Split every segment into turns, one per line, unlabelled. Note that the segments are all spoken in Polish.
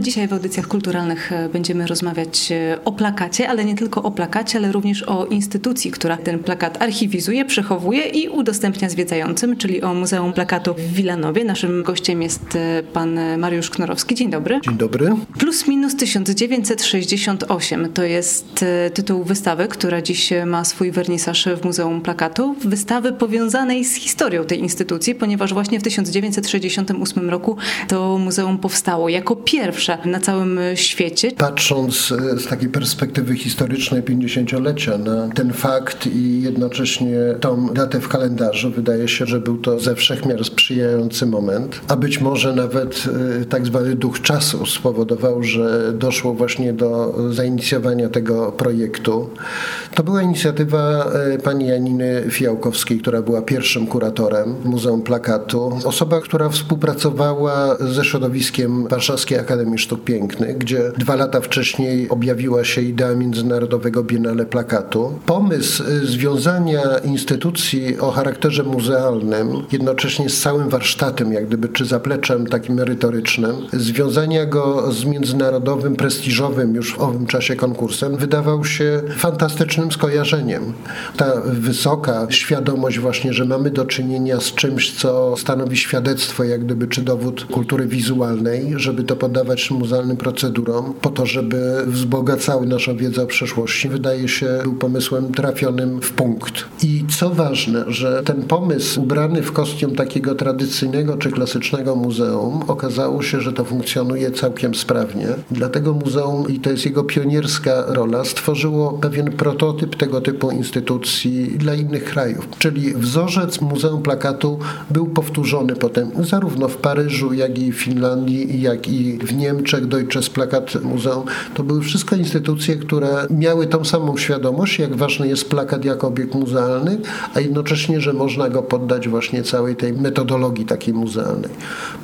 Dzisiaj w audycjach kulturalnych e, będziemy rozmawiać e, o plakacie, ale nie tylko o plakacie, ale również o instytucji, która ten plakat archiwizuje, przechowuje i udostępnia zwiedzającym, czyli o Muzeum Plakatu w Wilanowie. Naszym gościem jest e, pan Mariusz Knorowski. Dzień dobry.
Dzień dobry.
Plus minus 1968 to jest tytuł wystawy, która dziś ma swój wernisaż w Muzeum Plakatu. Wystawy powiązanej z historią tej instytucji, ponieważ właśnie w 1968 roku to muzeum powstało jako pierwsze na całym świecie.
Patrząc e, z takiej perspektywy historycznej 50-lecia na ten fakt i jednocześnie tą datę w kalendarzu, wydaje się, że był to ze wszechmiar sprzyjający moment, a być może nawet e, tak zwany duch czasu spowodował, że doszło właśnie do zainicjowania tego projektu. To była inicjatywa e, pani Janiny Fijałkowskiej, która była pierwszym kuratorem Muzeum Plakatu. Osoba, która współpracowała ze środowiskiem Warszawskiej Akademii Sztuk Pięknych, gdzie dwa lata wcześniej objawiła się idea Międzynarodowego Biennale Plakatu. Pomysł y, związania instytucji o charakterze muzealnym, jednocześnie z warsztatem, jak gdyby, czy zapleczem takim merytorycznym, związania go z międzynarodowym, prestiżowym już w owym czasie konkursem, wydawał się fantastycznym skojarzeniem. Ta wysoka świadomość właśnie, że mamy do czynienia z czymś, co stanowi świadectwo, jak gdyby, czy dowód kultury wizualnej, żeby to podawać muzealnym procedurom, po to, żeby wzbogacały naszą wiedzę o przeszłości, wydaje się był pomysłem trafionym w punkt. I co ważne, że ten pomysł ubrany w kostium takiego tradycyjnego czy klasycznego muzeum, okazało się, że to funkcjonuje całkiem sprawnie. Dlatego muzeum, i to jest jego pionierska rola, stworzyło pewien prototyp tego typu instytucji dla innych krajów. Czyli wzorzec Muzeum Plakatu był powtórzony potem zarówno w Paryżu, jak i w Finlandii, jak i w Niemczech, Deutsches Plakat Muzeum, to były wszystko instytucje, które miały tą samą świadomość, jak ważny jest plakat jako obiekt muzealny, a jednocześnie, że można go poddać właśnie całej tej metodologii takiej muzealnej.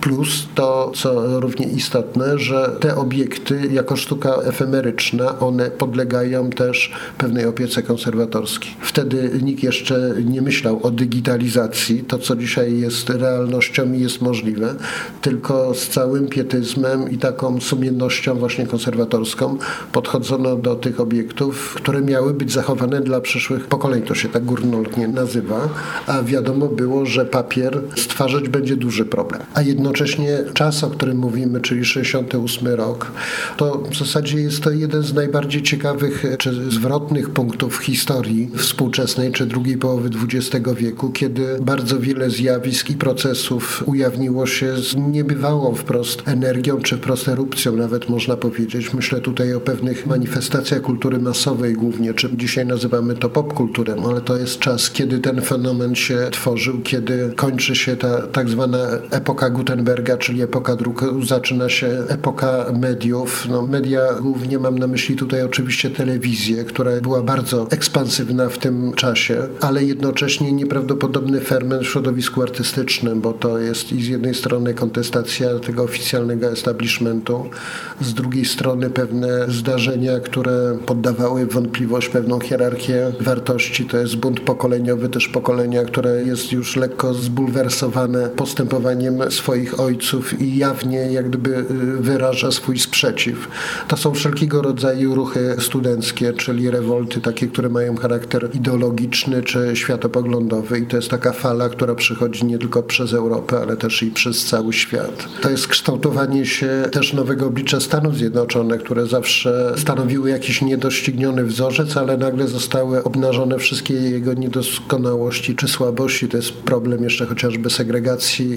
Plus to, co równie istotne, że te obiekty jako sztuka efemeryczna, one podlegają też pewnej opiece konserwatorskiej. Wtedy nikt jeszcze nie myślał o digitalizacji, to co dzisiaj jest realnością i jest możliwe, tylko z całym pietyzmem i taką sumiennością właśnie konserwatorską podchodzono do tych obiektów, które miały być zachowane dla przyszłych pokoleń. To się tak górnolotnie nazywa, a wiadomo było, że papier stwarzać będzie duży problem. A jednocześnie czas, o którym mówimy, czyli 68 rok, to w zasadzie jest to jeden z najbardziej ciekawych czy zwrotnych punktów historii współczesnej czy drugiej połowy XX wieku, kiedy bardzo wiele zjawisk i procesów ujawniło się z niebywałą wprost energią czy wprost erupcją nawet można powiedzieć. Myślę tutaj o pewnych manifestacjach kultury masowej głównie, czy dzisiaj nazywamy to popkulturą, ale to jest czas, kiedy ten fenomen się tworzył, kiedy kończy się ta tak zwana epoka Gutenberga, czyli epoka druku, zaczyna się epoka mediów. No, media głównie mam na myśli tutaj oczywiście telewizję, która była bardzo ekspansywna w tym czasie, ale jednocześnie nieprawdopodobny ferment w środowisku artystycznym, bo to jest i z jednej strony kontestacja tego oficjalnego establishmentu, z drugiej strony pewne zdarzenia, które poddawały wątpliwość pewną hierarchię wartości. To jest bunt pokoleniowy też pokolenia, które jest już lekko zbulwersowane postępowaniem swoich ojców i jawnie jak gdyby y, wyraża swój sprzeciw. To są wszelkiego rodzaju ruchy studenckie, czyli rewolty takie, które mają charakter ideologiczny czy światopoglądowy i to jest taka fala, która przychodzi nie tylko przez Europę, ale też i przez cały świat. To jest kształtowanie się też nowego oblicza Stanów Zjednoczonych, które zawsze stanowiły jakiś niedościgniony wzorzec, ale nagle zostały obnażone wszystkie jego niedoskonałości czy słabości. To jest problem jeszcze chociażby segregacji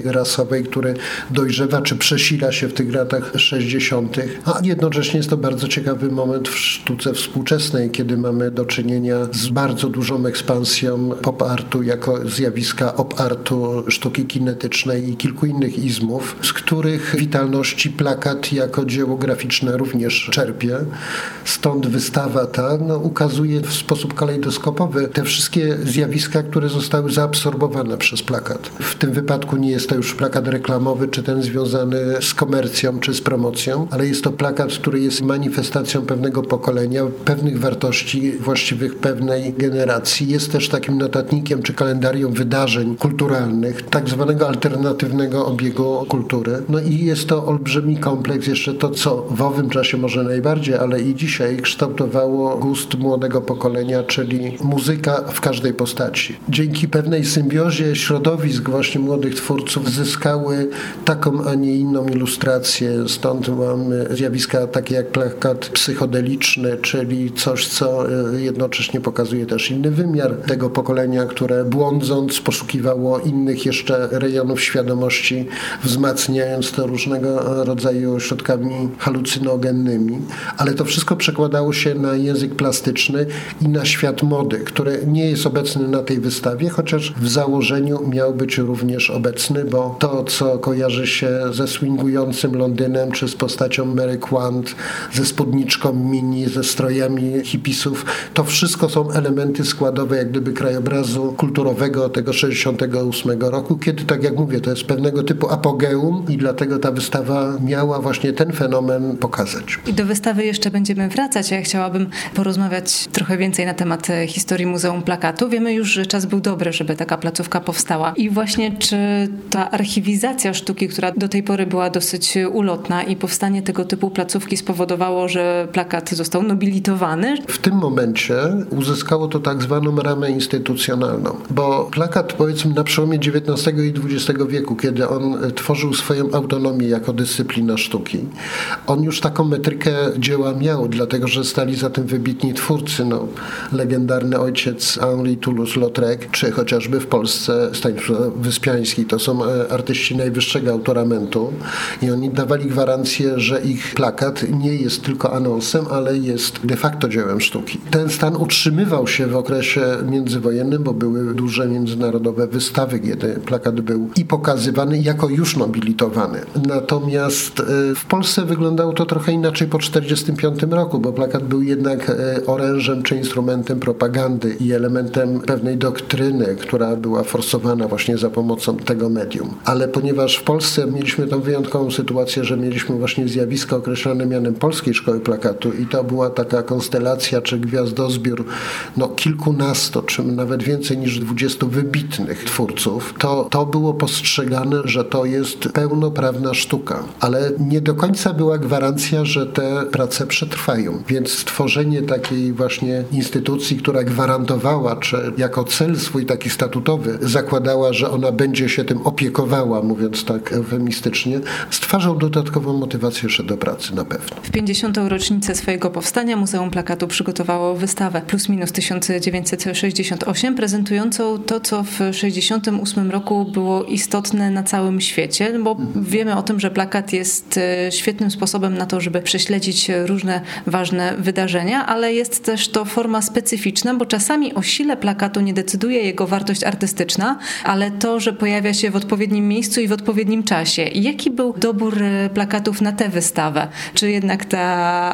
rasowej, który dojrzewa czy przesila się w tych latach 60., a jednocześnie jest to bardzo ciekawy moment w sztuce współczesnej, kiedy mamy do czynienia z bardzo dużą ekspansją pop-artu jako zjawiska op-artu, sztuki kinetycznej i kilku innych izmów, z których witalności plakat jako dzieło graficzne również czerpie. Stąd wystawa ta no, ukazuje w sposób kalejdoskopowy te wszystkie zjawiska, które zostały zaabsorbowane przez plakat. W tym wypadku nie jest to już plakat reklamowy, czy ten związany z komercją, czy z promocją, ale jest to plakat, który jest manifestacją pewnego pokolenia, pewnych wartości właściwych pewnej generacji. Jest też takim notatnikiem, czy kalendarium wydarzeń kulturalnych, tak zwanego alternatywnego obiegu kultury. No i jest to olbrzymi kompleks, jeszcze to, co w owym czasie może najbardziej, ale i dzisiaj kształtowało gust młodego pokolenia, czyli muzyka w każdej postaci. Dzięki pewnej symbiozie środowisk właśnie młodych twórców zyskały taką, a nie inną ilustrację. Stąd mamy zjawiska takie jak plakat psychodeliczny, czyli coś, co e, jednocześnie pokazuje też inny wymiar tego pokolenia, które błądząc poszukiwało innych jeszcze rejonów świadomości, wzmacniając to różnego rodzaju środkami halucynogennymi. Ale to wszystko przekładało się na język plastyczny i na świat mody, który nie jest obecny na tej wystawie, chociaż w założeniu miał być również obecny, bo to, co kojarzy się ze swingującym Londynem, czy z postacią Mary Quant, ze spódniczką mini, ze strojami hipisów, to wszystko są elementy składowe jak gdyby krajobrazu kulturowego tego 68 roku, kiedy, tak jak mówię, to jest pewnego typu apogeum i dlatego ta wystawa miała właśnie ten fenomen pokazać.
I do wystawy jeszcze będziemy wracać. Ja chciałabym porozmawiać trochę więcej na temat historii Muzeum Plakatu. Wiemy już, że czas był dobry, żeby taka placówka powstała. I właśnie czy ta archiwizacja sztuki, która do tej pory była dosyć ulotna i powstanie tego typu placówki spowodowało, że plakat został nobilitowany?
W tym momencie uzyskało to tak zwaną ramę instytucjonalną, bo plakat powiedzmy na przełomie XIX i XX wieku, kiedy on tworzył swoją autonomię jako dyscyplina sztuki, on już taką metrykę dzieła miał, dlatego że stali za tym wybitni twórcy, no, legendarny ojciec Henri Toulouse-Lautrec, czy chociażby w Polsce Stanisław Wyspiański, to są e, artyści najwyższego autoramentu i oni dawali gwarancję, że ich plakat nie jest tylko anonsem, ale jest de facto dziełem sztuki. Ten stan utrzymywał się w okresie międzywojennym, bo były duże międzynarodowe wystawy, kiedy plakat był i pokazywany jako już nobilitowany. Natomiast e, w Polsce wyglądało to trochę inaczej po 1945 roku, bo plakat był jednak e, orężem czy instrumentem propagandy i elementem pewnej doktryny, która była forsowana właśnie za pomocą tego medium. Ale ponieważ w Polsce mieliśmy tą wyjątkową sytuację, że mieliśmy właśnie zjawisko określone mianem Polskiej Szkoły Plakatu i to była taka konstelacja czy gwiazdozbiór no, kilkunastu, czy nawet więcej niż dwudziestu wybitnych twórców, to, to było postrzegane, że to jest pełnoprawna sztuka. Ale nie do końca była gwarancja, że te prace przetrwają. Więc stworzenie takiej właśnie instytucji, która gwarantowała, czy jako cel swój taki statutowy zakładała, że ona będzie się tym opiekowała, mówiąc tak eufemistycznie, stwarzał dodatkową motywację jeszcze do pracy na pewno.
W 50. rocznicę swojego powstania Muzeum Plakatu przygotowało wystawę plus minus 1968 prezentującą to, co w 68 roku było istotne na całym świecie, bo wiemy o tym, że plakat jest e, świetnym sposobem na to, żeby prześledzić różne ważne wydarzenia, ale jest też to forma specyficzna, bo czasami o sile plakatu nie decyduje jego wartość artystyczna, ale to, że pojawia się w odpowiednim miejscu i w odpowiednim czasie. Jaki był dobór e, plakatów na tę wystawę? Czy jednak ta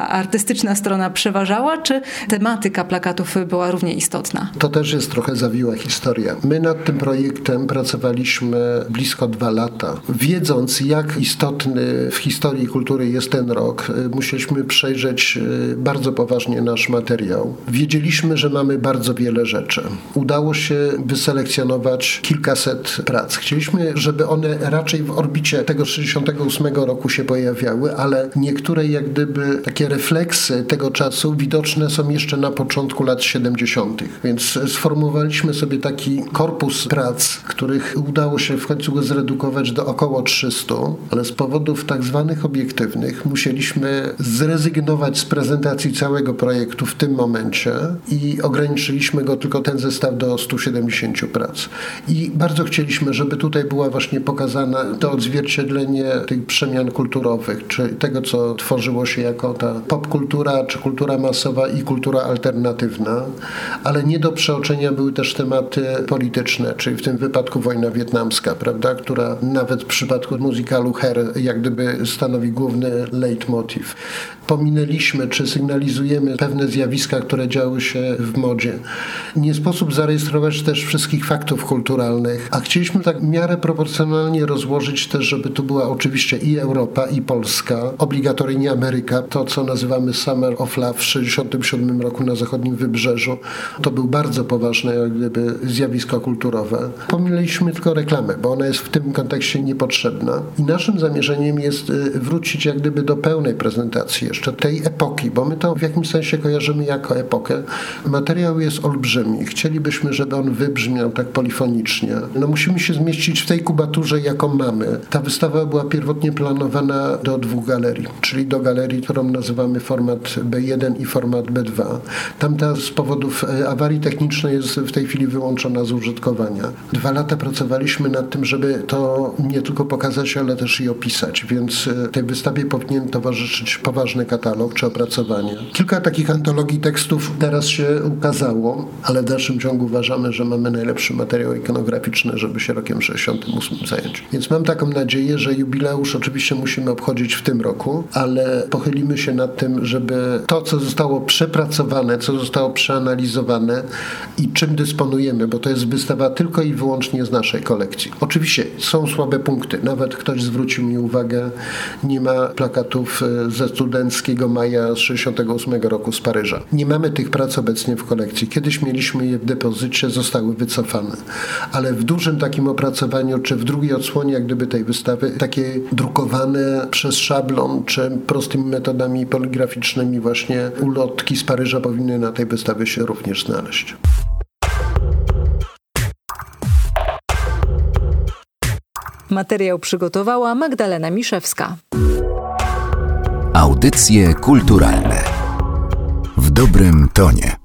artystyczna strona przeważała, czy tematyka plakatów była równie istotna?
To też jest trochę zawiła historia. My nad tym projektem pracowaliśmy blisko dwa lata. Wiedząc, jak istotny w historii kultury jest ten rok, e, musieliśmy przejrzeć e, bardzo poważnie nasz materiał. Wiedzieliśmy, że mamy bardzo wiele rzeczy. Udało się wyselekcjonować kilkaset prac. Chcieliśmy, żeby one raczej w orbicie tego 68 roku się pojawiały, ale niektóre jak gdyby takie refleksy tego czasu widoczne są jeszcze na początku lat 70. Więc sformułowaliśmy sobie taki korpus prac, których udało się w końcu go zredukować do około 300, ale z powodów tak zwanych obiektywnych musieliśmy zrezygnować z prezentacji całego projektu w tym momencie i ograniczyliśmy go tylko ten zestaw do 170 prac. I bardzo chcieliśmy, żeby tutaj była właśnie pokazana to odzwierciedlenie tych przemian kulturowych, czy tego, co tworzyło się jako ta popkultura, czy kultura masowa i kultura alternatywna, ale nie do przeoczenia były też tematy polityczne, czyli w tym wypadku wojna wietnamska, prawda, która nawet w przypadku muzykalu Her jak gdyby stanowi główny leitmotiv. Pominęliśmy czy sygnalizujemy pewne zjawiska, które działy się w modzie. Nie sposób zarejestrować też wszystkich faktów kulturalnych, a chcieliśmy tak w miarę proporcjonalnie rozłożyć też, żeby tu była oczywiście i Europa, i Polska, obligatoryjnie Ameryka, to co nazywamy Summer of Love w 1967 roku na zachodnim wybrzeżu. To był bardzo poważne jak gdyby zjawisko kulturowe. Pominęliśmy tylko reklamę, bo ona jest w tym kontekście niepotrzebna. I naszym zamierzeniem jest y, wrócić jak gdyby do pełnej prezentacji jeszcze tej epoki, bo my to w jakimś sensie kojarzymy jako epokę. Materiał jest olbrzymi. Chcielibyśmy, żeby on wybrzmiał tak polifonicznie. No musimy się zmieścić w tej kubaturze, jaką mamy. Ta wystawa była pierwotnie planowana do dwóch galerii, czyli do galerii, którą nazywamy format B1 i format B2. Tamta z powodów e, awarii technicznej jest w tej chwili wyłączona z użytkowania. Dwa lata pracowaliśmy nad tym, żeby to nie tylko pokazać, ale też i opisać, więc e, tej wystawie powinien towarzyszyć poważny katalog czy opracowanie. Kilka takich antologii tekstów teraz się ukazało, ale w dalszym ciągu uważamy, że mamy najlepszy materiał ikonograficzny, żeby się rokiem 68 zająć. Więc mam taką nadzieję, że jubileusz oczywiście musimy obchodzić w tym roku, ale pochylimy się nad tym, żeby to, co zostało przepracowane, co zostało przeanalizowane i czym dysponujemy, bo to jest wystawa tylko i wyłącznie z naszej kolekcji. Oczywiście są słabe punkty. Nawet ktoś zwrócił mi uwagę, nie ma plakatów e, ze studenckiego maja z 68 roku z Paryża. Nie mamy tych prac obecnie w kolekcji. Kiedyś mieliśmy je w depozycie, zostały wycofane. Ale w dużym takim opracowaniu, czy w drugiej odsłonie jak gdyby tej wystawy, takie drukowane przez szablon, czy prostymi metodami poligraficznymi właśnie ulotki z Paryża powinny na tej wystawie się również znaleźć.
Materiał przygotowała Magdalena Miszewska.
Audycje kulturalne w dobrym tonie.